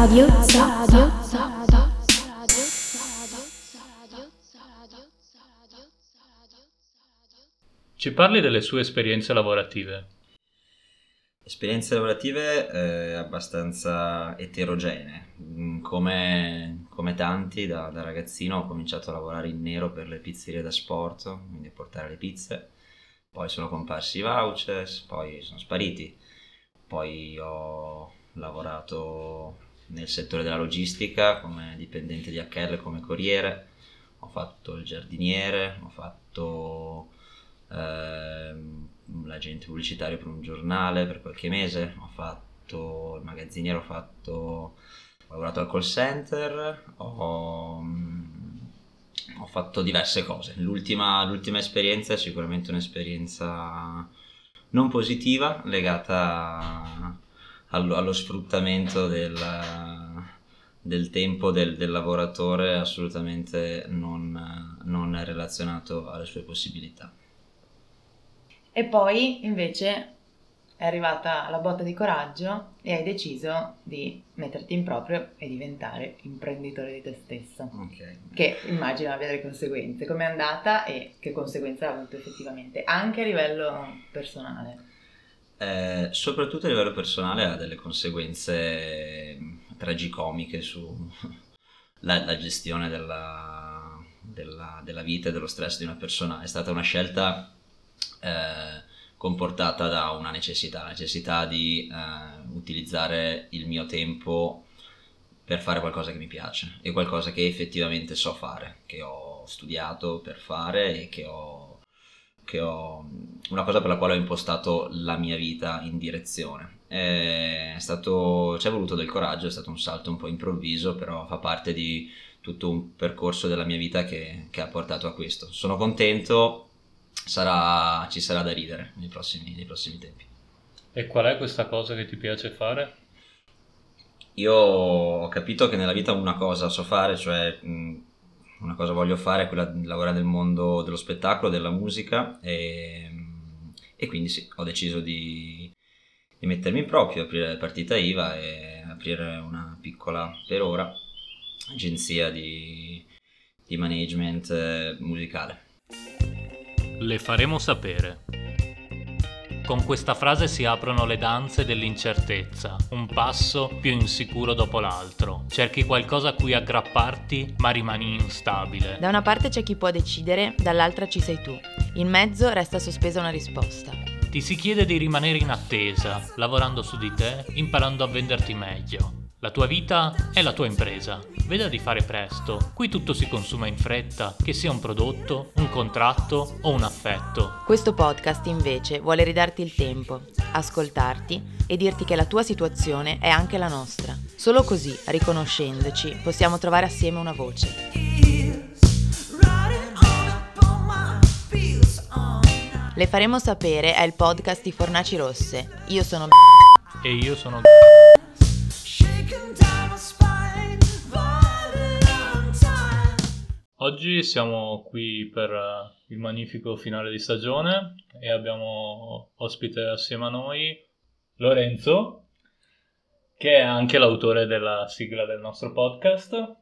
Radio Zap. Ci parli delle sue esperienze lavorative? Esperienze lavorative eh, abbastanza eterogenee. Mm, Come, come tanti, da, da ragazzino ho cominciato a lavorare in nero per le pizzerie da sport, quindi a portare le pizze. Poi sono comparsi i vouchers, poi sono spariti. Poi ho lavorato nel settore della logistica come dipendente di HL, come corriere. Ho fatto il giardiniere, ho fatto ehm, l'agente pubblicitario per un giornale per qualche mese, ho fatto il magazziniere, ho fatto ho lavorato al call center, ho, ho fatto diverse cose. L'ultima, l'ultima esperienza è sicuramente un'esperienza non positiva legata allo, allo sfruttamento del, del tempo del, del lavoratore assolutamente non, non relazionato alle sue possibilità. E poi invece è arrivata la botta di coraggio e hai deciso di metterti in proprio e diventare imprenditore di te stesso. Ok. Che immagino abbia delle conseguenze. Com'è andata e che conseguenze ha avuto effettivamente, anche a livello personale. Eh, soprattutto a livello personale ha delle conseguenze mh, tragicomiche sulla la gestione della, della- della vita e dello stress di una persona. È stata una scelta eh, comportata da una necessità, la necessità di eh, utilizzare il mio tempo per fare qualcosa che mi piace e qualcosa che effettivamente so fare, che ho studiato per fare e che ho, ho una cosa per la quale ho impostato la mia vita in direzione. È stato, ci è voluto del coraggio, è stato un salto un po' improvviso, però fa parte di tutto un percorso della mia vita che, che ha portato a questo. Sono contento, sarà- ci sarà da ridere nei prossimi, nei prossimi tempi. E qual è questa cosa che ti piace fare? Io ho capito che nella vita una cosa so fare, cioè mh, una cosa voglio fare, è quella di lavorare nel mondo dello spettacolo, della musica e, mh, e quindi sì, ho deciso di, di mettermi in proprio, aprire partita IVA e aprire una piccola, per ora, agenzia di, di management eh, musicale. Le faremo sapere. Con questa frase si aprono le danze dell'incertezza, un passo più insicuro dopo l'altro. Cerchi qualcosa a cui aggrapparti, ma rimani instabile. Da una parte c'è chi può decidere, dall'altra ci sei tu. In mezzo resta sospesa una risposta. Ti si chiede di rimanere in attesa, lavorando su di te, imparando a venderti meglio. La tua vita è la tua impresa. Veda di fare presto. Qui tutto si consuma in fretta, che sia un prodotto, un contratto o un affetto. Questo podcast invece vuole ridarti il tempo, ascoltarti e dirti che la tua situazione è anche la nostra. Solo così, riconoscendoci, possiamo trovare assieme una voce. Le faremo sapere è il podcast di Fornaci Rosse. Io sono E io sono... Oggi siamo qui per eh, il magnifico finale di stagione e abbiamo ospite assieme a noi Lorenzo, che è anche l'autore della sigla del nostro podcast.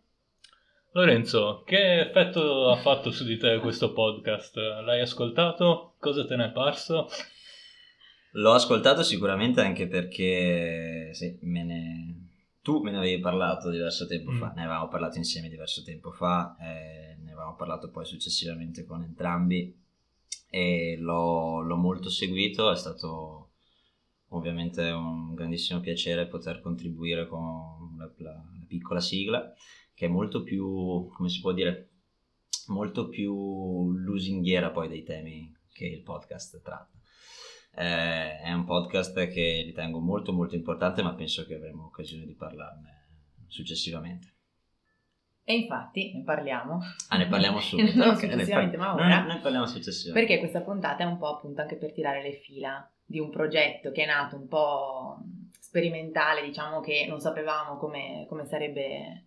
Lorenzo, che effetto ha fatto su di te questo podcast? L'hai ascoltato? Cosa te ne è parso? L'ho ascoltato sicuramente anche perché sì, me ne- tu me ne avevi parlato diverso tempo fa, Mm. ne avevamo parlato insieme diverso tempo fa, eh, avevamo parlato poi successivamente con entrambi e l'ho, l'ho molto seguito, è stato ovviamente un grandissimo piacere poter contribuire con la, la- la piccola sigla che è molto più, come si può dire, molto più lusinghiera poi dei temi che il podcast tratta. Eh, è un podcast che ritengo molto molto importante, ma penso che avremo occasione di parlarne successivamente. E infatti ne parliamo. Ah, ne parliamo subito. non Ok, ne successivamente, par- ma ora. no, ne parliamo successivamente. Perché questa puntata è un po' appunto anche per tirare le fila di un progetto che è nato un po' sperimentale, diciamo che non sapevamo come, come sarebbe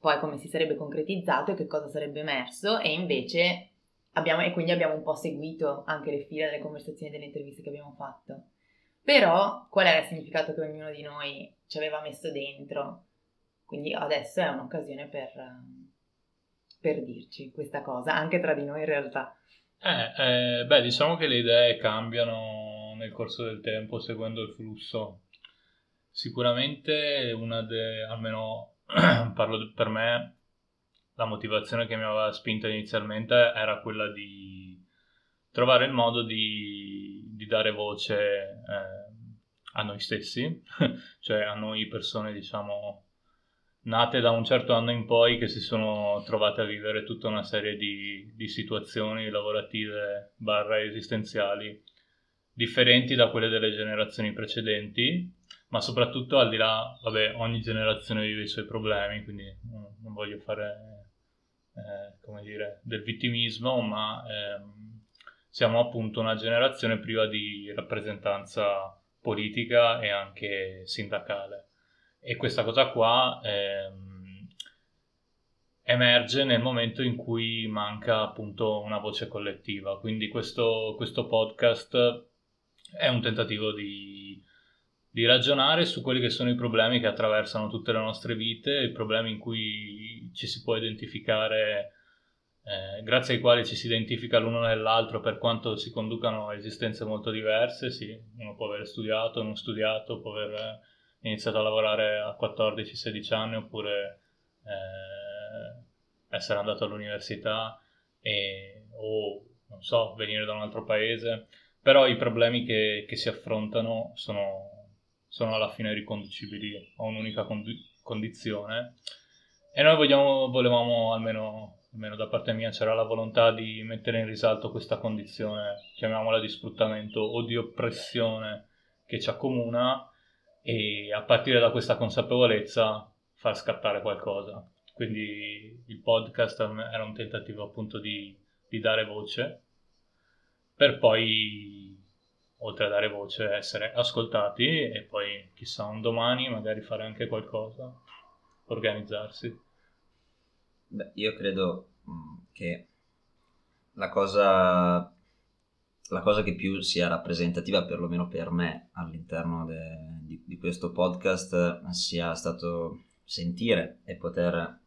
poi come si sarebbe concretizzato e che cosa sarebbe emerso e invece abbiamo, e quindi abbiamo un po' seguito anche le file delle conversazioni e delle interviste che abbiamo fatto. Però qual era il significato che ognuno di noi ci aveva messo dentro? Quindi adesso è un'occasione per, per dirci questa cosa, anche tra di noi in realtà. Eh, eh, beh, diciamo che le idee cambiano nel corso del tempo seguendo il flusso. Sicuramente una de, almeno parlo per me, la motivazione che mi aveva spinto inizialmente era quella di trovare il modo di, di dare voce eh, a noi stessi, cioè a noi persone, diciamo, nate da un certo anno in poi che si sono trovate a vivere tutta una serie di, di situazioni lavorative barra esistenziali differenti da quelle delle generazioni precedenti, ma soprattutto al di là, vabbè, ogni generazione vive i suoi problemi, quindi non voglio fare, eh, come dire, del vittimismo, ma ehm, siamo appunto una generazione priva di rappresentanza politica e anche sindacale. E questa cosa qua ehm, emerge nel momento in cui manca appunto una voce collettiva. Quindi questo, questo podcast è un tentativo di, di ragionare su quelli che sono i problemi che attraversano tutte le nostre vite, i problemi in cui ci si può identificare eh, grazie ai quali ci si identifica l'uno nell'altro per quanto si conducano esistenze molto diverse, sì, uno può aver studiato, non studiato, può aver iniziato a lavorare a 14-16 anni oppure eh, essere andato all'università e, o, non so, venire da un altro paese, però i problemi che, che si affrontano sono, sono, alla fine riconducibili a un'unica condi- condizione. E noi vogliamo, volevamo almeno almeno da parte mia c'era la volontà di mettere in risalto questa condizione, chiamiamola di sfruttamento o di oppressione che ci accomuna e a partire da questa consapevolezza far scattare qualcosa. Quindi il podcast era un tentativo appunto di, di dare voce per poi, oltre a dare voce, essere ascoltati e poi chissà un domani magari fare anche qualcosa, organizzarsi. Beh, io credo mm, che la cosa, la cosa che più sia rappresentativa, perlomeno per me, all'interno de, di, di, questo podcast sia stato sentire e poter,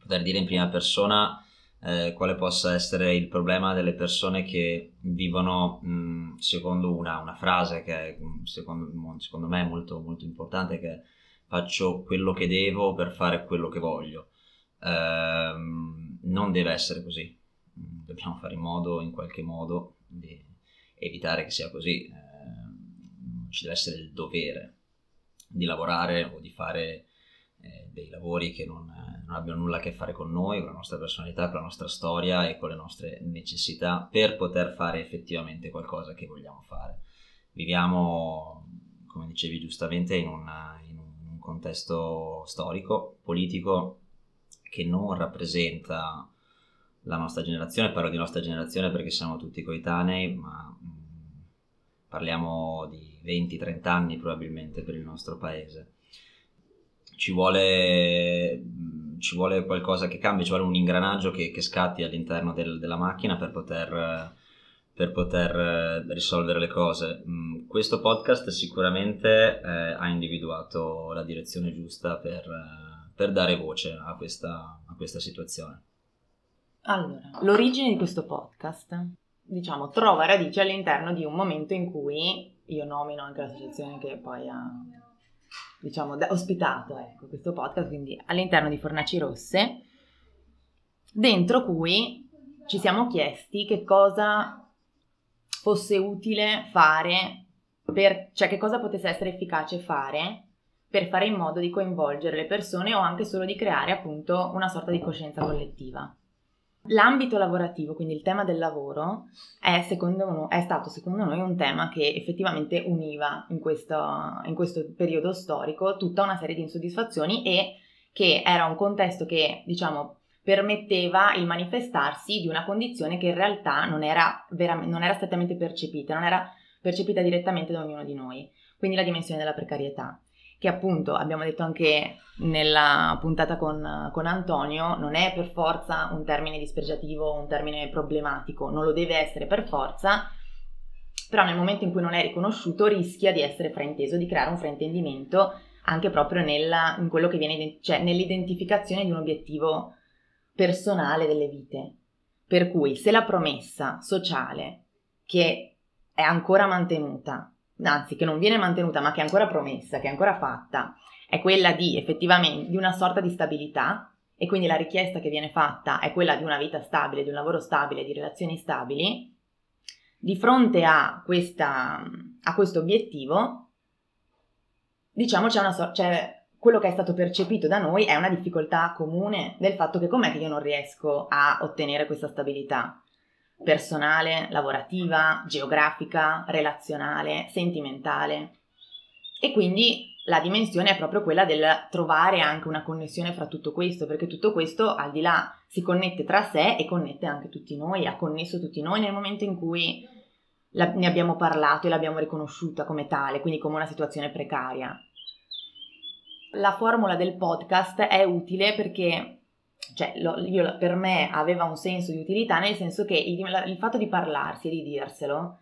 poter dire in prima persona eh, quale possa essere il problema delle persone che vivono mh, secondo una, una, frase che è, secondo, secondo me è molto, molto importante, che faccio quello che devo per fare quello che voglio ehm, non deve essere così. Dobbiamo fare in modo, in qualche modo, di evitare che sia così. Eh, ci deve essere il dovere di lavorare o di fare eh, dei lavori che non, non, abbiano nulla a che fare con noi, con la nostra personalità, con la nostra storia e con le nostre necessità per poter fare effettivamente qualcosa che vogliamo fare. Viviamo, come dicevi giustamente, in, una, in un contesto storico, politico che non rappresenta la nostra generazione, parlo di nostra generazione perché siamo tutti coetanei, ma mm, parliamo di 20-30 anni probabilmente per il nostro paese. Ci vuole, mm, ci vuole qualcosa che cambi, ci vuole un ingranaggio che, che scatti all'interno del, della macchina per poter, per poter eh, risolvere le cose. Mm, questo podcast sicuramente eh, ha individuato la direzione giusta per... Eh, per dare voce a questa, a questa situazione. Allora, l'origine di questo podcast, diciamo, trova radice all'interno di un momento in cui io nomino anche l'associazione che poi ha, diciamo, ospitato ecco, questo podcast, quindi all'interno di Fornaci Rosse, dentro cui ci siamo chiesti che cosa fosse utile fare, per, cioè che cosa potesse essere efficace fare per fare in modo di coinvolgere le persone o anche solo di creare appunto una sorta di coscienza collettiva. L'ambito lavorativo, quindi il tema del lavoro, è, uno, è stato secondo noi un tema che effettivamente univa in questo, in questo periodo storico tutta una serie di insoddisfazioni e che era un contesto che, diciamo, permetteva il manifestarsi di una condizione che in realtà non era, vera, non era strettamente percepita, non era percepita direttamente da ognuno di noi, quindi la dimensione della precarietà che appunto abbiamo detto anche nella puntata con, con, Antonio, non è per forza un termine dispregiativo, un termine problematico, non lo deve essere per forza, però nel momento in cui non è riconosciuto rischia di essere frainteso, di creare un fraintendimento anche proprio nella, in quello che viene, cioè nell'identificazione di un obiettivo personale delle vite. Per cui se la promessa sociale che è ancora mantenuta, anzi che non viene mantenuta ma che è ancora promessa, che è ancora fatta, è quella di effettivamente di una sorta di stabilità e quindi la richiesta che viene fatta è quella di una vita stabile, di un lavoro stabile, di relazioni stabili, di fronte a, questa, a questo obiettivo, diciamo c'è una sorta, cioè, quello che è stato percepito da noi è una difficoltà comune del fatto che com'è che io non riesco a ottenere questa stabilità personale, lavorativa, geografica, relazionale, sentimentale. E quindi la dimensione è proprio quella del trovare anche una connessione fra tutto questo, perché tutto questo al di là si connette tra sé e connette anche tutti noi, ha connesso tutti noi nel momento in cui la, ne abbiamo parlato e l'abbiamo riconosciuta come tale, quindi come una situazione precaria. La formula del podcast è utile perché cioè, lo, io, per me aveva un senso di utilità nel senso che il, il fatto di parlarsi e di dirselo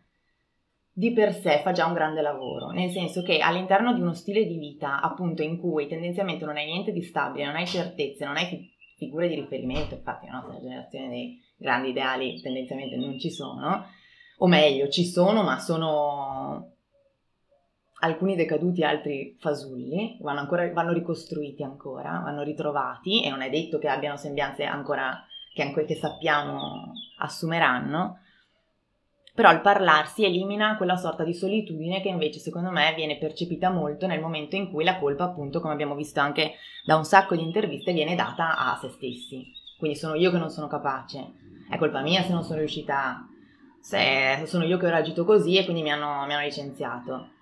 di per sé fa già un grande lavoro, nel senso che all'interno di uno stile di vita, appunto, in cui tendenzialmente non hai niente di stabile, non hai certezze, non hai fi- figure di riferimento, infatti la nostra generazione dei grandi ideali tendenzialmente non ci sono, o meglio, ci sono, ma sono alcuni decaduti, altri fasulli, vanno, ancora, vanno ricostruiti ancora, vanno ritrovati e non è detto che abbiano sembianze ancora che, anche, che sappiamo assumeranno, però il parlarsi elimina quella sorta di solitudine che invece secondo me viene percepita molto nel momento in cui la colpa appunto come abbiamo visto anche da un sacco di interviste viene data a se stessi. Quindi sono io che non sono capace. È colpa mia se non sono riuscita se sono io che ho reagito così e quindi mi hanno, mi hanno licenziato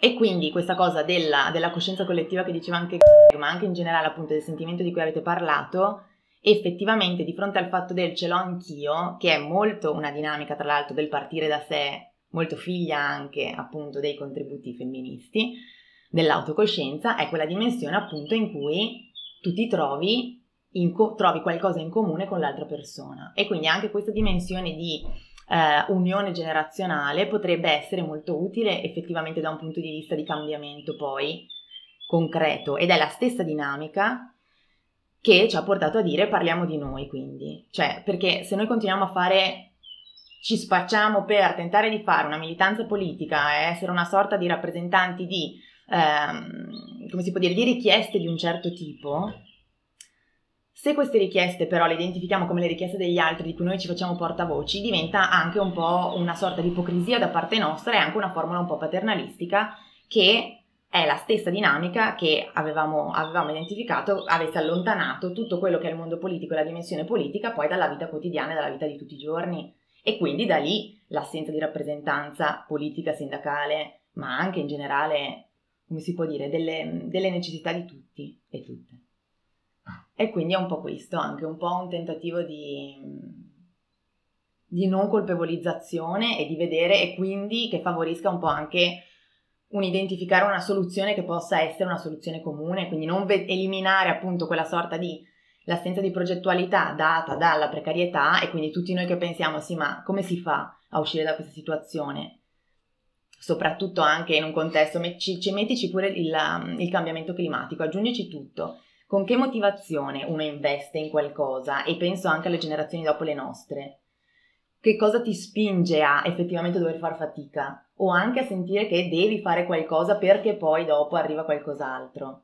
e quindi questa cosa della, della coscienza collettiva che diceva anche ma anche in generale appunto del sentimento di cui avete parlato effettivamente di fronte al fatto del ce l'ho anch'io, che è molto una dinamica tra l'altro del partire da sé, molto figlia anche appunto dei contributi femministi, dell'autocoscienza, è quella dimensione appunto in cui tu ti trovi, co- trovi qualcosa in comune con l'altra persona. E quindi anche questa dimensione di eh, unione generazionale potrebbe essere molto utile effettivamente da un punto di vista di cambiamento poi concreto. Ed è la stessa dinamica che ci ha portato a dire parliamo di noi quindi, cioè perché se noi continuiamo a fare, ci spacciamo per tentare di fare una militanza politica e essere una sorta di rappresentanti di, ehm, come si può dire, di richieste di un certo tipo, se queste richieste però le identifichiamo come le richieste degli altri di cui noi ci facciamo portavoci, diventa anche un po' una sorta di ipocrisia da parte nostra e anche una formula un po' paternalistica che è la stessa dinamica che avevamo, avevamo, identificato, avesse allontanato tutto quello che è il mondo politico e la dimensione politica poi dalla vita quotidiana e dalla vita di tutti i giorni. E quindi da lì l'assenza di rappresentanza politica, sindacale, ma anche in generale, come si può dire, delle, delle necessità di tutti e tutte. E quindi è un po' questo, anche un po' un tentativo di, di non colpevolizzazione e di vedere e quindi che favorisca un po' anche un identificare una soluzione che possa essere una soluzione comune, quindi non ve- eliminare appunto quella sorta di l'assenza di progettualità data dalla precarietà e quindi tutti noi che pensiamo sì ma come si fa a uscire da questa situazione? Soprattutto anche in un contesto, ci, ci mettici pure il, il cambiamento climatico, aggiungici tutto. Con che motivazione uno investe in qualcosa? E penso anche alle generazioni dopo le nostre che cosa ti spinge a effettivamente dover far fatica o anche a sentire che devi fare qualcosa perché poi dopo arriva qualcos'altro.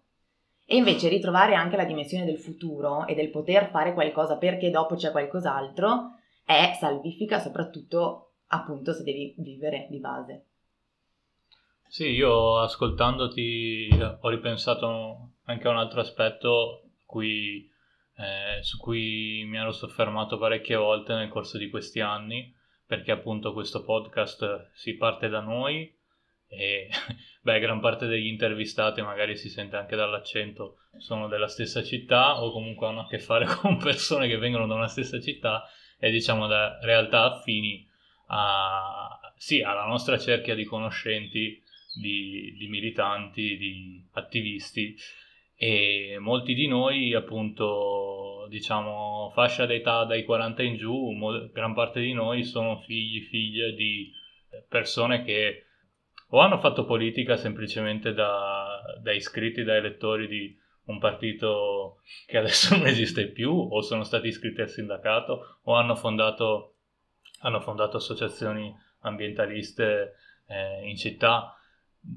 E invece ritrovare anche la dimensione del futuro e del poter fare qualcosa perché dopo c'è qualcos'altro è salvifica soprattutto appunto se devi vivere di base. Sì, io ascoltandoti ho ripensato anche un altro aspetto cui eh, su cui mi ero soffermato parecchie volte nel corso di questi anni, perché appunto questo podcast si parte da noi e beh, gran parte degli intervistati magari si sente anche dall'accento sono della stessa città o comunque hanno a che fare con persone che vengono da una stessa città e diciamo da realtà affini a, sì, alla nostra cerchia di conoscenti, di, di militanti, di attivisti e molti di noi appunto diciamo fascia d'età dai 40 in giù gran parte di noi sono figli figlie di persone che o hanno fatto politica semplicemente da, da iscritti, da elettori di un partito che adesso non esiste più, o sono stati iscritti al sindacato, o hanno fondato, hanno fondato associazioni ambientaliste eh, in città.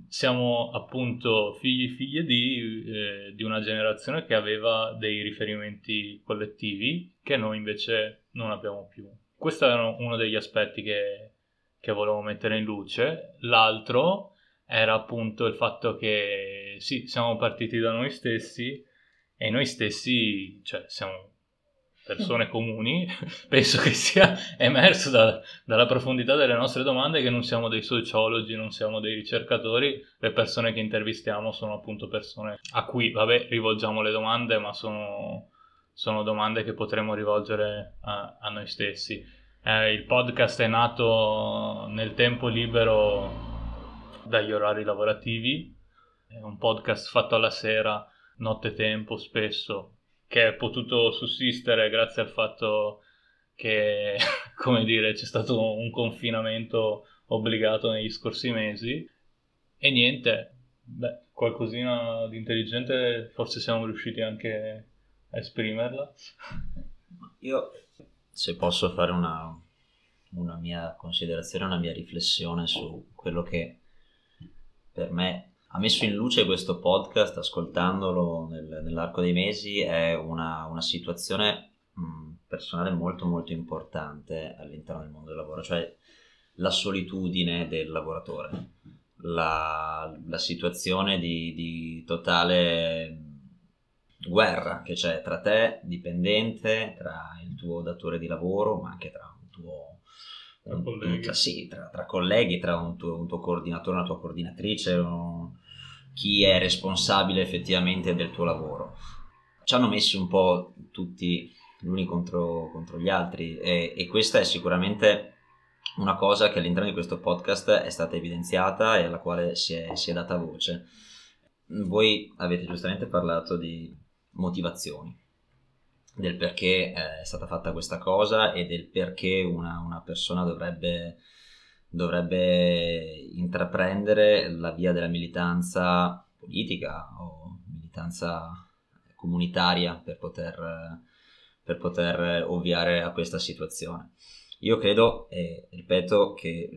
Siamo appunto figli figlie di, eh, di una generazione che aveva dei riferimenti collettivi che noi invece non abbiamo più. Questo era uno degli aspetti che, che volevo mettere in luce. L'altro era appunto il fatto che sì, siamo partiti da noi stessi e noi stessi, cioè siamo persone comuni, penso che sia emerso da, dalla profondità delle nostre domande che non siamo dei sociologi, non siamo dei ricercatori, le persone che intervistiamo sono appunto persone a cui, vabbè, rivolgiamo le domande, ma sono, sono domande che potremmo rivolgere a, a noi stessi. Eh, il podcast è nato nel tempo libero dagli orari lavorativi, è un podcast fatto alla sera, notte tempo spesso, che è potuto sussistere grazie al fatto che, come dire, c'è stato un confinamento obbligato negli scorsi mesi e niente, beh, qualcosina di intelligente forse siamo riusciti anche a esprimerla. Io, se posso fare una, una mia considerazione, una mia riflessione su quello che per me ha messo in luce questo podcast ascoltandolo nel, nell'arco dei mesi è una, una situazione mh, personale molto molto importante all'interno del mondo del lavoro, cioè la solitudine del lavoratore, la, la situazione di, di totale guerra che c'è tra te, dipendente, tra il tuo datore di lavoro, ma anche tra un tuo tra colleghi, tra, sì, tra, tra colleghi, tra un tuo, un tuo, coordinatore, una tua coordinatrice, o chi è responsabile effettivamente del tuo lavoro. Ci hanno messi un po' tutti gli uni contro, contro gli altri e, e questa è sicuramente una cosa che all'interno di questo podcast è stata evidenziata e alla quale si è, si è data voce. Voi avete giustamente parlato di motivazioni del perché eh, è stata fatta questa cosa e del perché una, una persona dovrebbe, dovrebbe, intraprendere la via della militanza politica o militanza comunitaria per poter, per poter ovviare a questa situazione. Io credo e ripeto che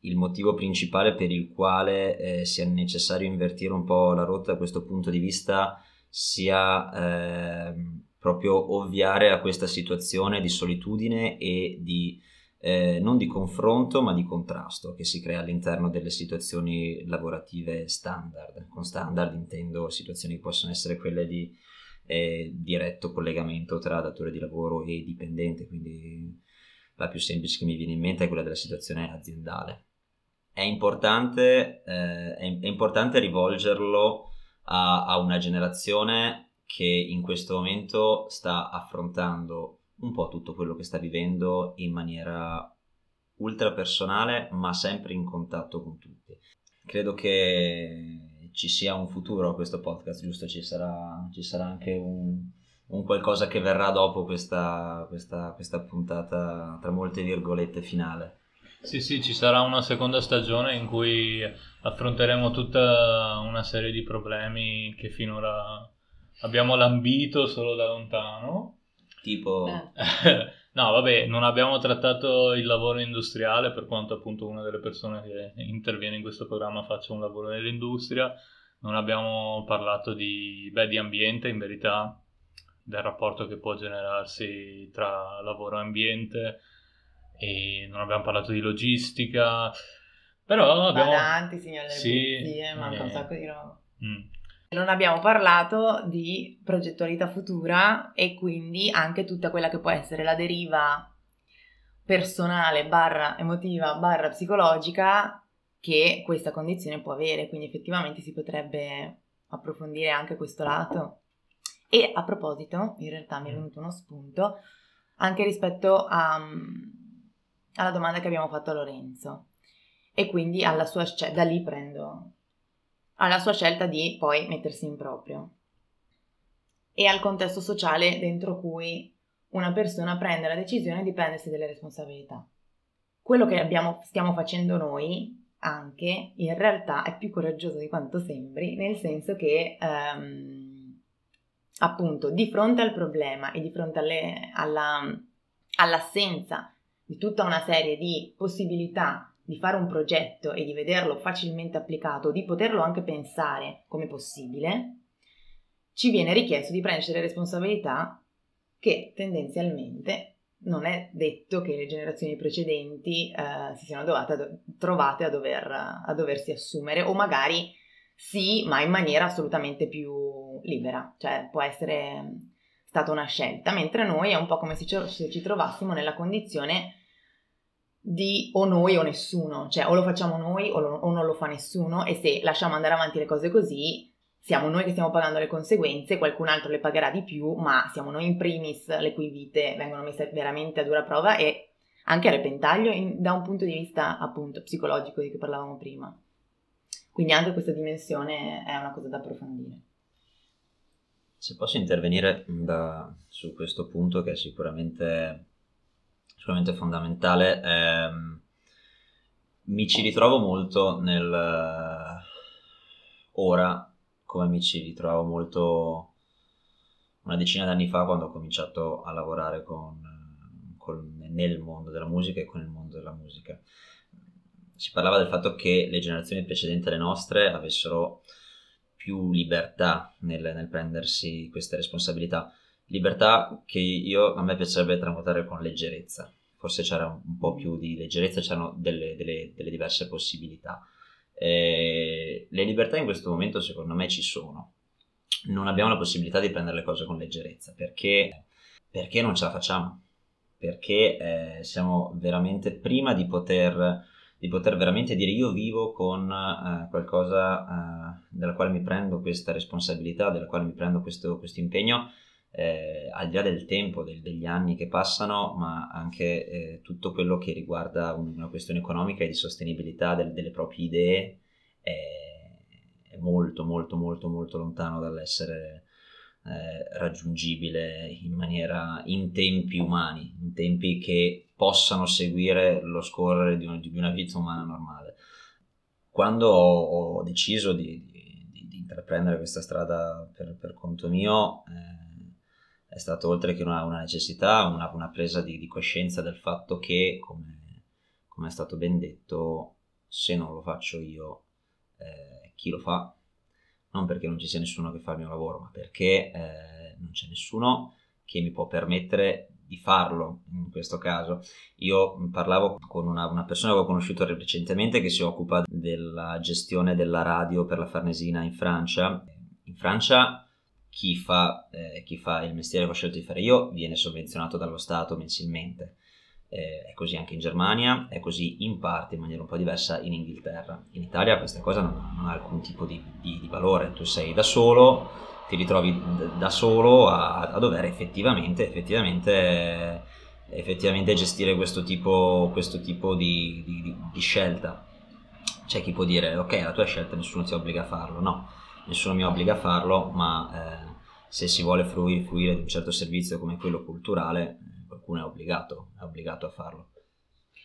il motivo principale per il quale eh, sia necessario invertire un po' la rotta da questo punto di vista sia eh, proprio ovviare a questa situazione di solitudine e di eh, non di confronto ma di contrasto che si crea all'interno delle situazioni lavorative standard. Con standard intendo situazioni che possono essere quelle di eh, diretto collegamento tra datore di lavoro e dipendente, quindi la più semplice che mi viene in mente è quella della situazione aziendale. È importante, eh, è, è importante rivolgerlo a, a una generazione che in questo momento sta affrontando un po' tutto quello che sta vivendo in maniera ultra personale, ma sempre in contatto con tutti. Credo che ci sia un futuro a questo podcast, giusto? Ci sarà, ci sarà anche un, un, qualcosa che verrà dopo questa, questa, questa puntata, tra molte virgolette, finale. Sì, sì, ci sarà una seconda stagione in cui affronteremo tutta una serie di problemi che finora abbiamo lambito solo da lontano. Tipo... no, vabbè, non abbiamo trattato il lavoro industriale, per quanto appunto una delle persone che interviene in questo programma faccia un lavoro nell'industria. Non abbiamo parlato di, beh, di ambiente, in verità, del rapporto che può generarsi tra lavoro e ambiente. E non abbiamo parlato di logistica. Però abbiamo... Badanti, signore sì, manca eh, un sacco di roba. Mm. Non abbiamo parlato di progettualità futura e quindi anche tutta quella che può essere la deriva personale barra emotiva barra psicologica che questa condizione può avere, quindi effettivamente si potrebbe approfondire anche questo lato. E a proposito, in realtà mi è venuto uno spunto anche rispetto a, alla domanda che abbiamo fatto a Lorenzo e quindi alla sua, cioè da lì prendo alla sua scelta di poi mettersi in proprio e al contesto sociale dentro cui una persona prende la decisione di prendersi delle responsabilità. Quello che abbiamo, stiamo facendo noi anche in realtà è più coraggioso di quanto sembri, nel senso che ehm, appunto di fronte al problema e di fronte alle, alla, all'assenza di tutta una serie di possibilità di fare un progetto e di vederlo facilmente applicato, di poterlo anche pensare come possibile, ci viene richiesto di prenderci le responsabilità che tendenzialmente non è detto che le generazioni precedenti eh, si siano dovate, trovate a, dover, a doversi assumere o magari sì, ma in maniera assolutamente più libera, cioè può essere stata una scelta, mentre noi è un po' come se ci trovassimo nella condizione di o noi o nessuno, cioè o lo facciamo noi o, lo, o non lo fa nessuno e se lasciamo andare avanti le cose così siamo noi che stiamo pagando le conseguenze, qualcun altro le pagherà di più, ma siamo noi in primis le cui vite vengono messe veramente a dura prova e anche a repentaglio in, da un punto di vista appunto psicologico di cui parlavamo prima. Quindi anche questa dimensione è una cosa da approfondire. Se posso intervenire da, su questo punto che è sicuramente, sicuramente fondamentale, ehm, mi ci ritrovo molto nel ora come mi ci ritrovavo molto una decina d'anni fa quando ho cominciato a lavorare con, con, nel mondo della musica e con il mondo della musica. Si parlava del fatto che le generazioni precedenti alle nostre avessero più libertà nel, nel prendersi queste responsabilità, libertà che io, a me piacerebbe tramutare con leggerezza. Forse c'era un po' più di leggerezza, c'erano delle, delle, delle diverse possibilità eh, le libertà in questo momento secondo me ci sono. Non abbiamo la possibilità di prendere le cose con leggerezza perché, perché non ce la facciamo. Perché eh, siamo veramente prima di poter, di poter, veramente dire io vivo con eh, qualcosa eh, della quale mi prendo questa responsabilità, della quale mi prendo questo, questo impegno eh, al di là del tempo, del, degli anni che passano, ma anche eh, tutto quello che riguarda una questione economica e di sostenibilità del, delle proprie idee è, molto molto molto molto lontano dall'essere eh, raggiungibile in maniera in tempi umani, in tempi che possano seguire lo scorrere di, un, di una vita umana normale. Quando ho, ho deciso di, di, di, intraprendere questa strada per, per conto mio, eh, è stato oltre che una, una necessità, una, una presa di, di, coscienza del fatto che, come, come, è stato ben detto, se non lo faccio io, eh, chi lo fa? Non perché non ci sia nessuno che fa il mio lavoro, ma perché eh, non c'è nessuno che mi può permettere di farlo in questo caso. Io parlavo con una, una, persona che ho conosciuto recentemente che si occupa della gestione della radio per la Farnesina in Francia. In Francia chi fa, eh, chi fa, il mestiere che ho scelto di fare io viene sovvenzionato dallo Stato mensilmente. Eh, è così anche in Germania, è così in parte in maniera un po' diversa in Inghilterra. In Italia questa cosa non, non ha alcun tipo di, di, di, valore, tu sei da solo, ti ritrovi da solo a, a dover effettivamente, effettivamente, effettivamente, gestire questo tipo, questo tipo di, di scelta. C'è chi può dire, ok, la tua scelta nessuno ti obbliga a farlo, no nessuno mi obbliga a farlo, ma eh, se si vuole fruire, fruire, di un certo servizio come quello culturale, qualcuno è obbligato, è obbligato a farlo.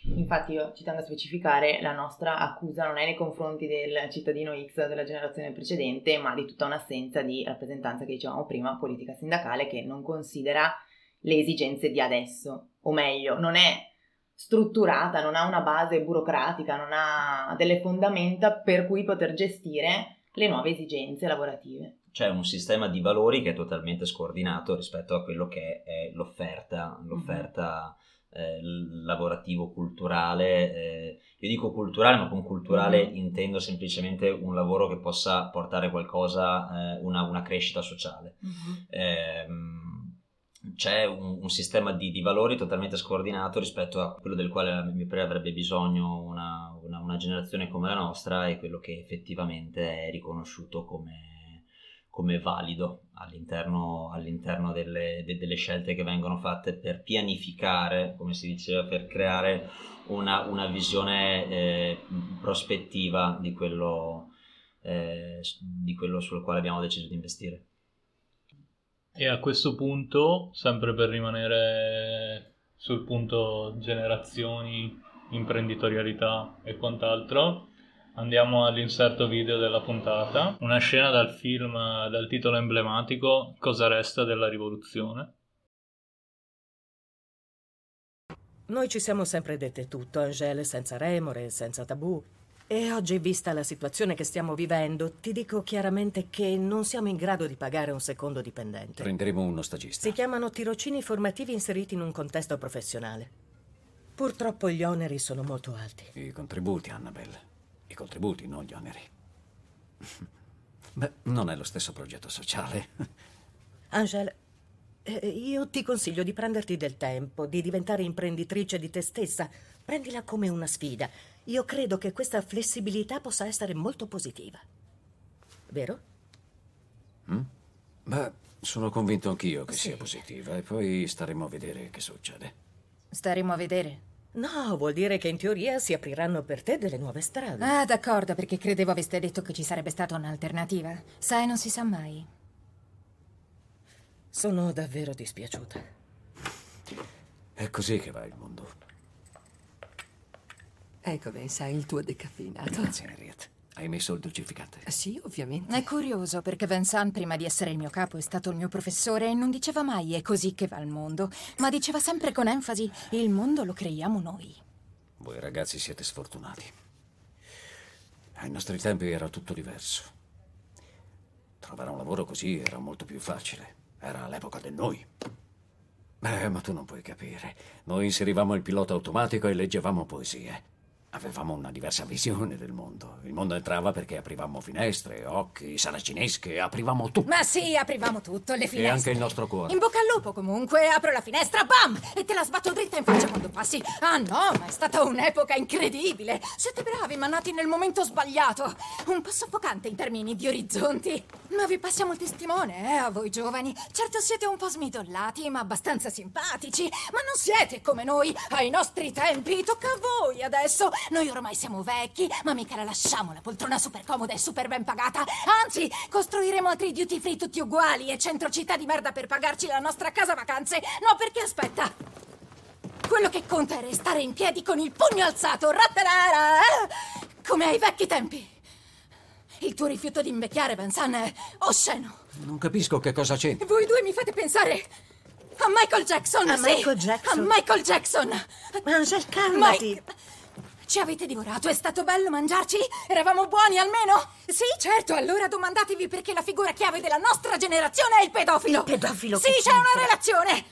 Infatti io ci tengo a specificare, la nostra accusa non è nei confronti del cittadino X della generazione precedente, ma di tutta un'assenza di rappresentanza che dicevamo prima, politica sindacale, che non considera le esigenze di adesso, o meglio, non è strutturata, non ha una base burocratica, non ha delle fondamenta per cui poter gestire le nuove esigenze lavorative. C'è un sistema di valori che è totalmente scordinato rispetto a quello che è l'offerta, l'offerta mm-hmm. eh, lavorativo-culturale. Eh, io dico culturale, ma con culturale mm-hmm. intendo semplicemente un lavoro che possa portare qualcosa, eh, una, una, crescita sociale. Mm-hmm c'è un, un sistema di, di, valori totalmente scordinato rispetto a quello del quale mi pare avrebbe bisogno una, una, una, generazione come la nostra e quello che effettivamente è riconosciuto come, come valido all'interno, all'interno delle, de, delle, scelte che vengono fatte per pianificare, come si diceva, per creare una, una visione eh, prospettiva di quello, eh, di quello sul quale abbiamo deciso di investire. E a questo punto, sempre per rimanere sul punto generazioni, imprenditorialità e quant'altro, Andiamo all'inserto video della puntata. Una scena dal film dal titolo emblematico Cosa resta della rivoluzione. Noi ci siamo sempre dette tutto, Angele, senza remore, senza tabù. E oggi, vista la situazione che stiamo vivendo, ti dico chiaramente che non siamo in grado di pagare un secondo dipendente. Prenderemo uno stagista. Si chiamano tirocini formativi inseriti in un contesto professionale. Purtroppo gli oneri sono molto alti. I contributi, Annabelle. I contributi, non gli oneri. Beh, non è lo stesso progetto sociale. Angela, eh, io ti consiglio di prenderti del tempo, di diventare imprenditrice di te stessa. Prendila come una sfida. Io credo che questa flessibilità possa essere molto positiva. Vero? Beh, sono convinto anch'io che Sì. sia positiva e poi staremo a vedere che succede. Staremo a vedere. No, vuol dire che in teoria si apriranno per te delle nuove strade. Ah, d'accordo, perché credevo aveste detto che ci sarebbe stata un'alternativa. Sai, non si sa mai. Sono davvero dispiaciuta. È così che va il mondo. Ecco, ben sai il tuo decaffeinato. Grazie, Harriet. Hai messo il dolcificante? Sì, ovviamente. È curioso perché Vincent, prima di essere il mio capo, è stato il mio professore e non diceva mai è così che va il mondo, ma diceva sempre con enfasi il mondo lo creiamo noi. Voi ragazzi siete sfortunati. Ai nostri tempi era tutto diverso. Trovare un lavoro così era molto più facile. Era l'epoca del noi. Beh, ma tu non puoi capire. Noi inserivamo il pilota automatico e leggevamo poesie. Avevamo una diversa visione del mondo. Il mondo entrava perché aprivamo finestre, occhi, saracinesche, aprivamo tutto. Ma sì, aprivamo tutto, le E finestre. anche il nostro cuore. In bocca al lupo comunque, apro la finestra, bam! E te la sbatto dritta in faccia quando passi. Ah no, ma è stata un'epoca incredibile. Siete bravi, ma nati nel momento sbagliato. Un po' soffocante in termini di orizzonti. Ma vi passiamo il testimone, eh, a voi giovani. Certo siete un po' smidollati, ma abbastanza simpatici. Ma non siete come noi, ai nostri tempi. Tocca a voi adesso. Noi ormai siamo vecchi, ma mica la lasciamo la poltrona super comoda e super ben pagata. Anzi, costruiremo altri duty free tutti uguali e centro città di merda per pagarci la nostra casa vacanze. No, perché aspetta. Quello che conta è restare in piedi con il pugno alzato, rattarara, eh? come ai vecchi tempi. Il tuo rifiuto di invecchiare, Vincent, è osceno. Non capisco che cosa c'è. Voi due mi fate pensare a Michael Jackson. A sì, Michael Jackson? A Michael Jackson. Angel, calmati. Ma- Ci avete divorato? È stato bello mangiarci? Eravamo buoni almeno? Sì, certo. Allora domandatevi perché la figura chiave della nostra generazione è il pedofilo. Il pedofilo Sì, c'è una relazione.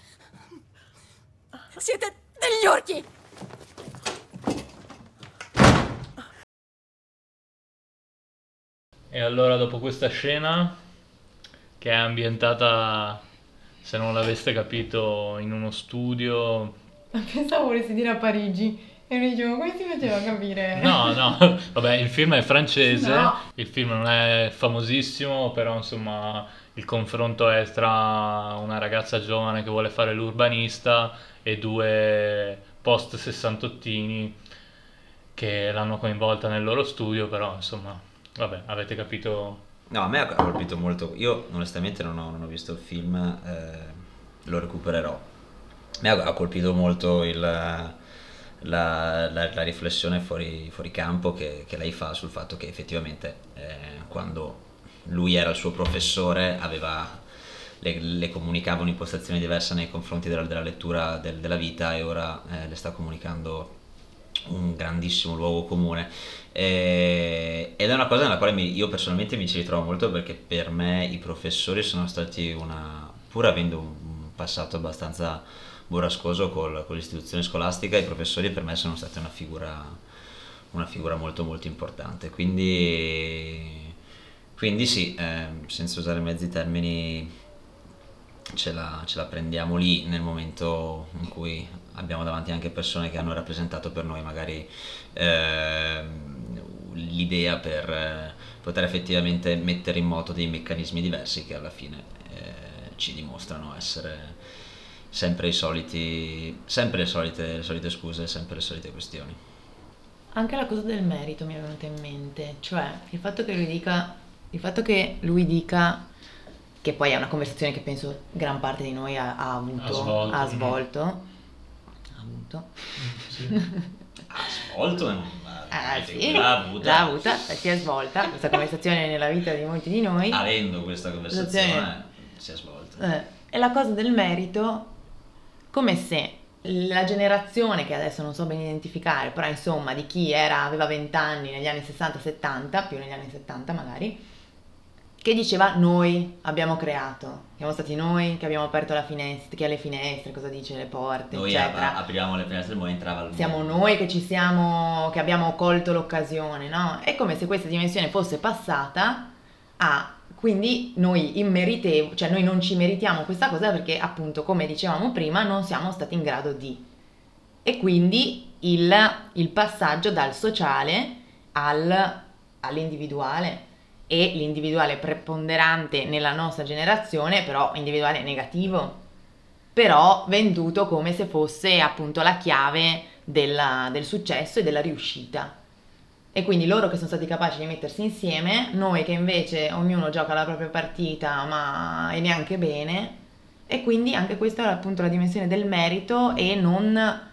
Siete degli orchi. E allora dopo questa scena, che è ambientata, se non l'aveste capito, in uno studio... Pensavo volessi dire a Parigi e mi dicevo come si faceva a capire? No, no, vabbè, il film è francese, No. il film non è famosissimo, però insomma il confronto è tra una ragazza giovane che vuole fare l'urbanista e due post sessantottini che l'hanno coinvolta nel loro studio, però insomma, vabbè, avete capito No, a me ha colpito molto. Io onestamente non ho, non ho visto il film, eh, lo recupererò. Mi ha, ha colpito molto il, la, la- la riflessione fuori, fuori campo che, che lei fa sul fatto che effettivamente eh, quando lui era il suo professore aveva, le, le comunicava un'impostazione diversa nei confronti della, della lettura del- della vita e ora eh, le sta comunicando un grandissimo luogo comune. E- ed è una cosa nella quale mi- io personalmente mi ci ritrovo molto perché per me i professori sono stati una pur avendo un passato abbastanza burrascoso col- con l'istituzione scolastica i professori per me sono stati una figura una figura molto molto importante. Quindi quindi sì ehm, senza usare mezzi termini ce la, ce la prendiamo lì nel momento in cui abbiamo davanti anche persone che hanno rappresentato per noi magari ehm, l'idea per eh, poter effettivamente mettere in moto dei meccanismi diversi che alla fine eh, ci dimostrano essere sempre i soliti sempre le solite, le solite scuse sempre le solite questioni Anche la cosa del merito mi è venuta in mente, cioè il fatto che lui dica, il fatto che lui dica, che poi è una conversazione che penso gran parte di noi ha, ha avuto, Ha svolto, ha mm. svolto, ha avuto, Sì. ha svolto ma Ah, sì, l'ha avuta. l'ha avuta, si è svolta questa conversazione nella vita di molti di noi. Avendo questa conversazione si è svolta. Eh, e la cosa del merito, come se la generazione, che adesso non so ben identificare, però insomma di chi era, aveva 20 anni negli anni 60-70, più negli anni 70 magari, che diceva noi abbiamo creato, siamo stati noi che abbiamo aperto la finestra, che ha le finestre, cosa dice le porte, Noi eccetera. ap- apriamo le finestre e poi entrava il Siamo noi che ci siamo, che abbiamo colto l'occasione, no? È come se questa dimensione fosse passata a, quindi noi immeritevoli, cioè noi non ci meritiamo questa cosa perché appunto, come dicevamo prima, non siamo stati in grado di. E quindi il, il passaggio dal sociale al- all'individuale e l'individuale preponderante nella nostra generazione, però individuale negativo, però venduto come se fosse appunto la chiave della- del successo e della riuscita. E quindi loro che sono stati capaci di mettersi insieme, noi che invece ognuno gioca la propria partita, ma e neanche bene, e quindi anche questa è appunto la dimensione del merito e non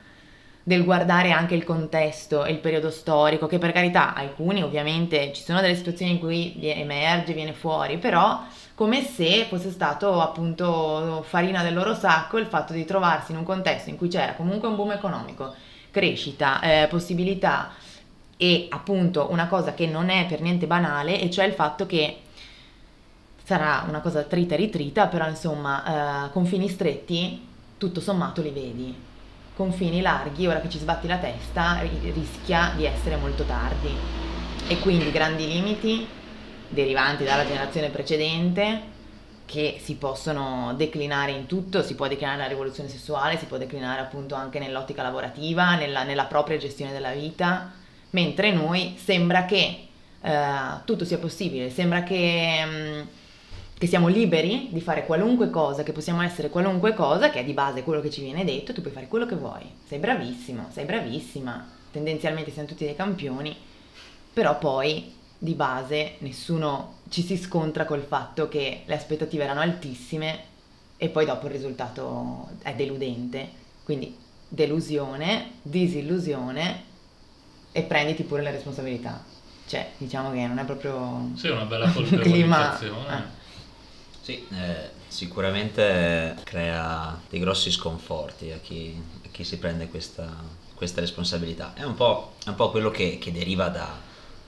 del guardare anche il contesto e il periodo storico, che per carità alcuni ovviamente ci sono delle situazioni in cui emerge, viene fuori, però come se fosse stato appunto farina del loro sacco il fatto di trovarsi in un contesto in cui c'era comunque un boom economico, crescita, eh, possibilità e appunto una cosa che non è per niente banale, e cioè il fatto che sarà una cosa trita e ritrita, però insomma eh, confini stretti tutto sommato li vedi. Confini larghi, ora che ci sbatti la testa, ri- rischia di essere molto tardi. E quindi grandi limiti derivanti dalla generazione precedente che si possono declinare in tutto, si può declinare nella rivoluzione sessuale, si può declinare appunto anche nell'ottica lavorativa, nella, nella propria gestione della vita, mentre noi sembra che eh, tutto sia possibile, sembra che, mm, che siamo liberi di fare qualunque cosa, che possiamo essere qualunque cosa, che è di base quello che ci viene detto, tu puoi fare quello che vuoi, sei bravissimo, sei bravissima, tendenzialmente siamo tutti dei campioni, però poi di base nessuno ci si scontra col fatto che le aspettative erano altissime e poi dopo il risultato è deludente. Quindi delusione, disillusione e prenditi pure le responsabilità. Cioè, diciamo che non è proprio Sì, una bella un clima. colpevolizzazione. eh. Sì, eh, sicuramente crea dei grossi sconforti a chi, a chi si prende questa, questa responsabilità. È un po', è un po' quello che, che deriva da,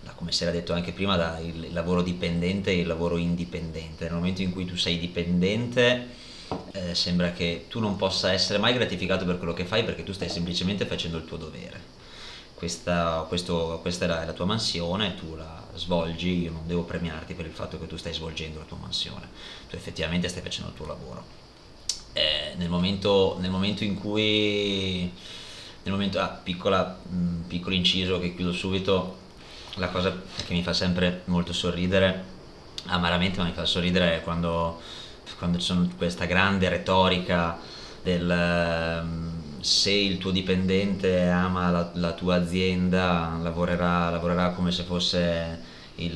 da, come si era detto anche prima, dal lavoro dipendente e il lavoro indipendente. Nel momento in cui tu sei dipendente eh, sembra che tu non possa essere mai gratificato per quello che fai perché tu stai semplicemente facendo il tuo dovere. Questa, questo- questa è la, tua mansione, tu la svolgi, io non devo premiarti per il fatto che tu stai svolgendo la tua mansione, tu effettivamente stai facendo il tuo lavoro. Eh, nel, momento, nel momento in cui, nel momento, ah, piccola, mh, piccolo inciso che chiudo subito, la cosa che mi fa sempre molto sorridere, amaramente ma mi fa sorridere è quando, quando c'è questa grande retorica del ehm, se il tuo dipendente ama la, la tua azienda lavorerà, lavorerà come se fosse il-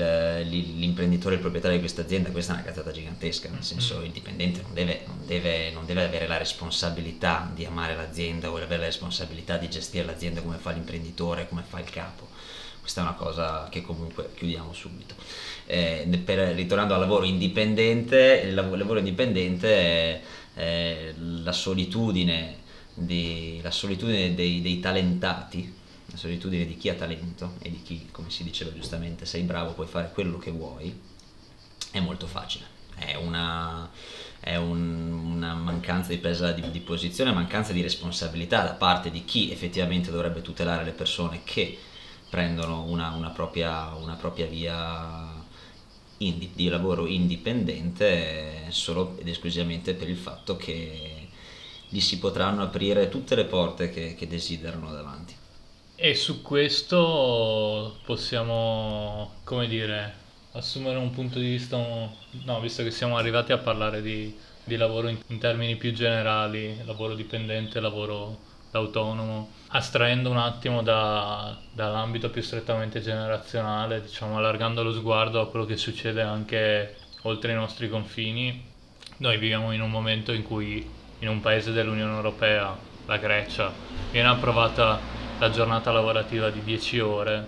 l'i- l'imprenditore, il proprietario di questa azienda, questa è una cazzata gigantesca, nel senso il dipendente non deve, non deve- non deve avere la responsabilità di amare l'azienda o avere la responsabilità di gestire l'azienda come fa l'imprenditore, come fa il capo. Questa è una cosa che comunque chiudiamo subito. Eh, per, ritornando al lavoro indipendente, il lavoro indipendente è, è la solitudine, di- la solitudine dei, dei talentati, la solitudine di chi ha talento e di chi, come si diceva giustamente, sei bravo, puoi fare quello che vuoi, è molto facile. È una, è un- una mancanza di presa di, di posizione, mancanza di responsabilità da parte di chi effettivamente dovrebbe tutelare le persone che prendono una, una propria, una propria via indi- di lavoro indipendente solo ed esclusivamente per il fatto che gli si potranno aprire tutte le porte che, che desiderano davanti. E su questo possiamo, come dire, assumere un punto di vista, no, visto che siamo arrivati a parlare di, di lavoro in, in termini più generali, lavoro dipendente, lavoro autonomo, astraendo un attimo da- dall'ambito più strettamente generazionale, diciamo allargando lo sguardo a quello che succede anche oltre i nostri confini, noi viviamo in un momento in cui in un paese dell'Unione Europea, la Grecia, viene approvata la giornata lavorativa di 10 ore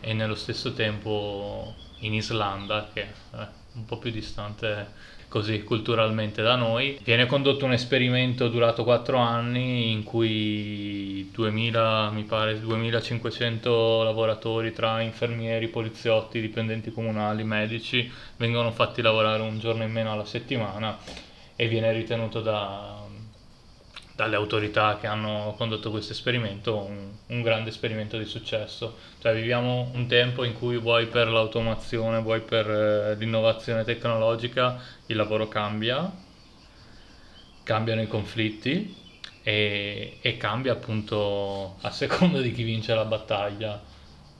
e nello stesso tempo in Islanda, che è un po' più distante così culturalmente da noi. Viene condotto un esperimento durato 4 anni in cui 2000, mi pare, 2500 lavoratori tra infermieri, poliziotti, dipendenti comunali, medici vengono fatti lavorare un giorno in meno alla settimana e viene ritenuto da, dalle autorità che hanno condotto questo esperimento un, un, grande esperimento di successo. Cioè viviamo un tempo in cui vuoi per l'automazione, vuoi per eh, l'innovazione tecnologica, il lavoro cambia, cambiano i conflitti e, e cambia appunto a seconda di chi vince la battaglia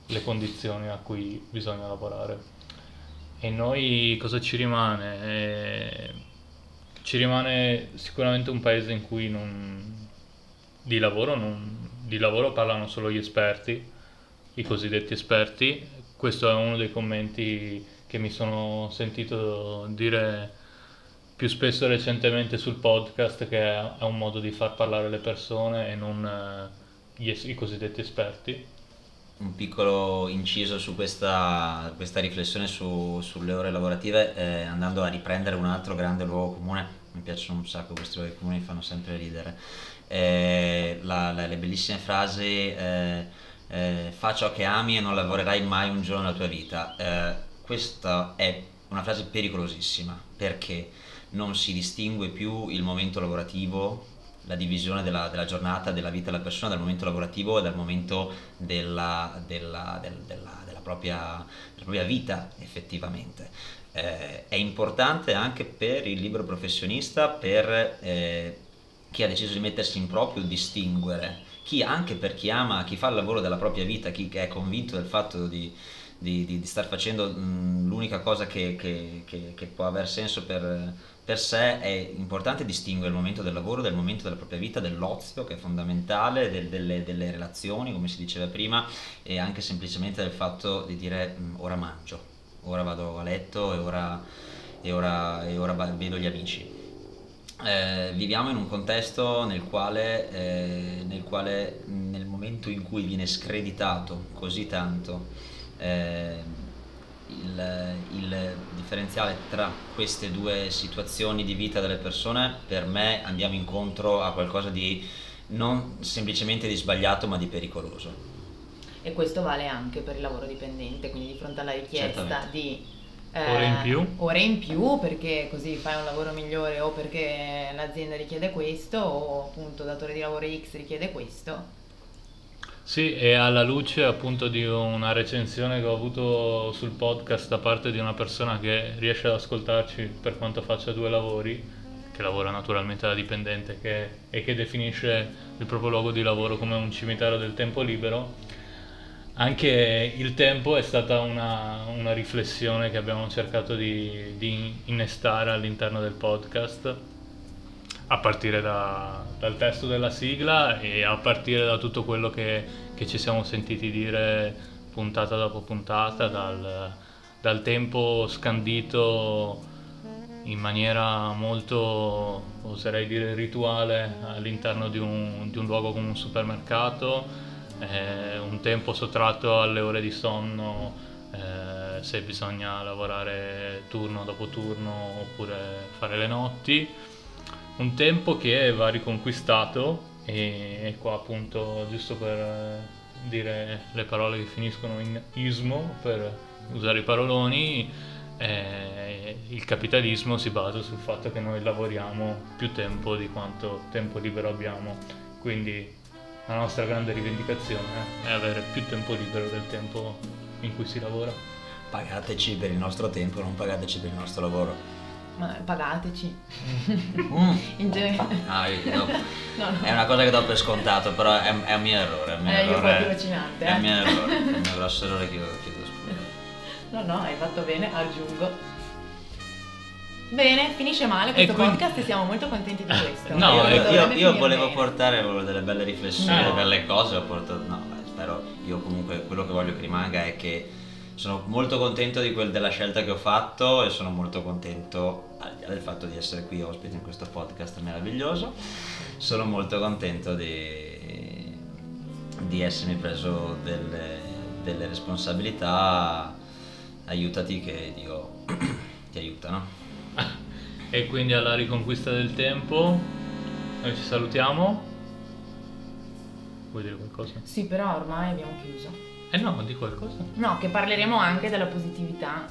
le condizioni a cui bisogna lavorare. E noi cosa ci rimane? Eh, ci rimane sicuramente un paese in cui non, di, lavoro non, di lavoro parlano solo gli esperti, i cosiddetti esperti. Questo è uno dei commenti che mi sono sentito dire più spesso recentemente sul podcast che è un modo di far parlare le persone e non eh, gli, i cosiddetti esperti. Un piccolo inciso su questa, questa riflessione su, sulle ore lavorative, eh, andando a riprendere un altro grande luogo comune mi piacciono un sacco questi luoghi comuni, mi fanno sempre ridere. Eh, la, la, le bellissime frasi, eh, eh, fa ciò che ami e non lavorerai mai un giorno nella tua vita. Eh, questa è una frase pericolosissima perché non si distingue più il momento lavorativo la divisione della, della, giornata, della vita della persona, dal momento lavorativo e dal momento della, della, del, della, della, propria, della propria vita effettivamente eh, è importante anche per il libero professionista, per eh, chi ha deciso di mettersi in proprio, distinguere, chi anche per chi ama, chi fa il lavoro della propria vita, chi è convinto del fatto di, di, di, di star facendo mh, l'unica cosa che, che, che, che, può aver senso per, per sé, è importante distinguere il momento del lavoro dal momento della propria vita, dell'ozio che è fondamentale, del, delle, delle, relazioni, come si diceva prima, e anche semplicemente del fatto di dire mh, ora mangio ora vado a letto e ora, e ora, e ora vedo gli amici. Eh, viviamo in un contesto nel quale, eh, nel quale, nel momento in cui viene screditato così tanto eh, il, il, differenziale tra queste due situazioni di vita delle persone, per me andiamo incontro a qualcosa di non semplicemente di sbagliato ma di pericoloso. E questo vale anche per il lavoro dipendente, quindi di fronte alla richiesta Certamente. di eh, ore in più ore in più perché così fai un lavoro migliore o perché l'azienda richiede questo o appunto datore di lavoro X richiede questo sì, e alla luce appunto di una recensione che ho avuto sul podcast da parte di una persona che riesce ad ascoltarci per quanto faccia due lavori, che lavora naturalmente da dipendente che, e che definisce il proprio luogo di lavoro come un cimitero del tempo libero, anche il tempo è stata una, una riflessione che abbiamo cercato di, di, innestare all'interno del podcast, a partire da, dal testo della sigla e a partire da tutto quello che, che ci siamo sentiti dire puntata dopo puntata, dal, dal tempo scandito in maniera molto, oserei dire, rituale all'interno di un, di un luogo come un supermercato eh, un tempo sottratto alle ore di sonno eh, se bisogna lavorare turno dopo turno oppure fare le notti, un tempo che va riconquistato e, e qua appunto giusto per dire le parole che finiscono in ismo, per usare i paroloni, eh, il capitalismo si basa sul fatto che noi lavoriamo più tempo di quanto tempo libero abbiamo. Quindi la nostra grande rivendicazione è avere più tempo libero del tempo in cui si lavora. Pagateci per il nostro tempo, non pagateci per il nostro lavoro. Ma pagateci. Mm. in genere. Ah, no. no, no. È una cosa che do per scontato, però è, è un mio errore. È un mio eh, errore. io tirocinante. È un mio errore, è un mio grosso errore che io chiedo scusa. No, no, hai fatto bene, aggiungo. Bene, finisce male questo quindi... podcast e siamo molto contenti di questo. No, io, io, io volevo bene. portare delle belle riflessioni, no. belle cose, ho portato... No, spero, io comunque quello che voglio che rimanga è che sono molto contento di quel, della scelta che ho fatto e sono molto contento, al di là del fatto di essere qui ospite in questo podcast meraviglioso, sono molto contento di, di essermi preso delle, delle responsabilità, aiutati che Dio ti aiuta, no? E quindi alla riconquista del tempo noi ci salutiamo. Vuoi dire qualcosa? Sì, però ormai abbiamo chiuso. Eh no, di qualcosa. No, che parleremo anche della positività.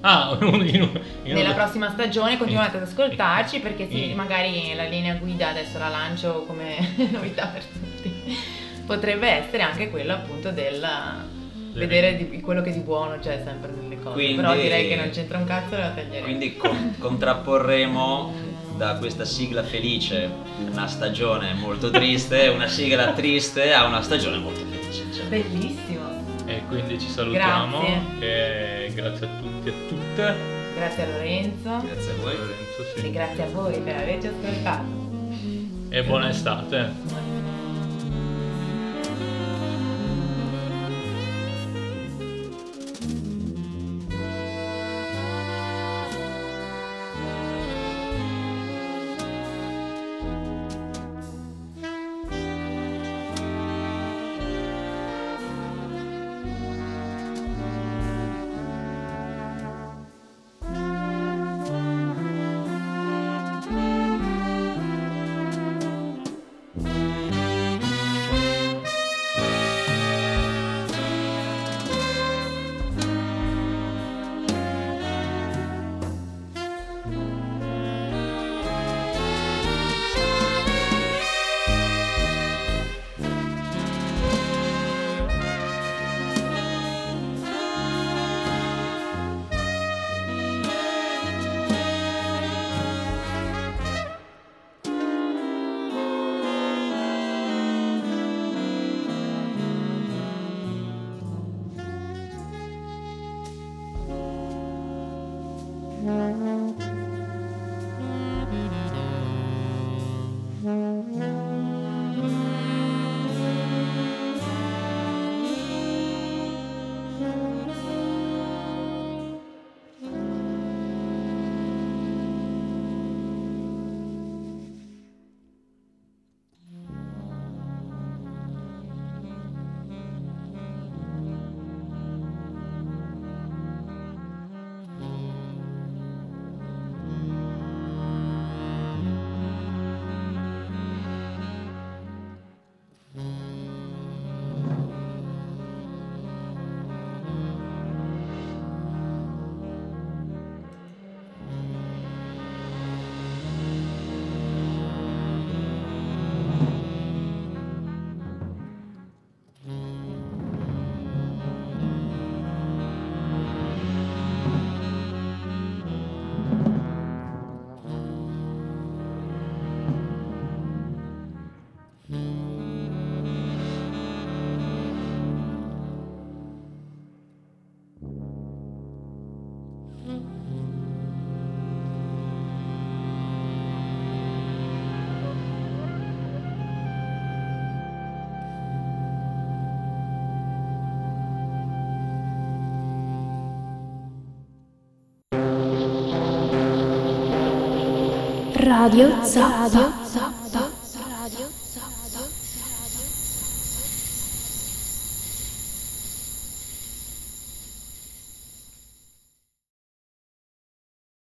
Ah, in, in, in Nella prossima stagione continuate ad ascoltarci perché sì, Mm. magari la linea guida adesso la lancio come novità per tutti. Potrebbe essere anche quella appunto del vedere di- quello che di buono c'è sempre nelle cose. Quindi- Però direi che non c'entra un cazzo e la taglieremo. Quindi con- contrapporremo da questa sigla felice una stagione molto triste, una sigla triste a una stagione molto felice. Cioè, Bellissimo. E quindi ci salutiamo. Grazie. E grazie a tutti e a tutte. Grazie a Lorenzo Grazie a voi. Lorenzo, e sì. grazie a voi per averci ascoltato. E buona estate. Radio Zappa.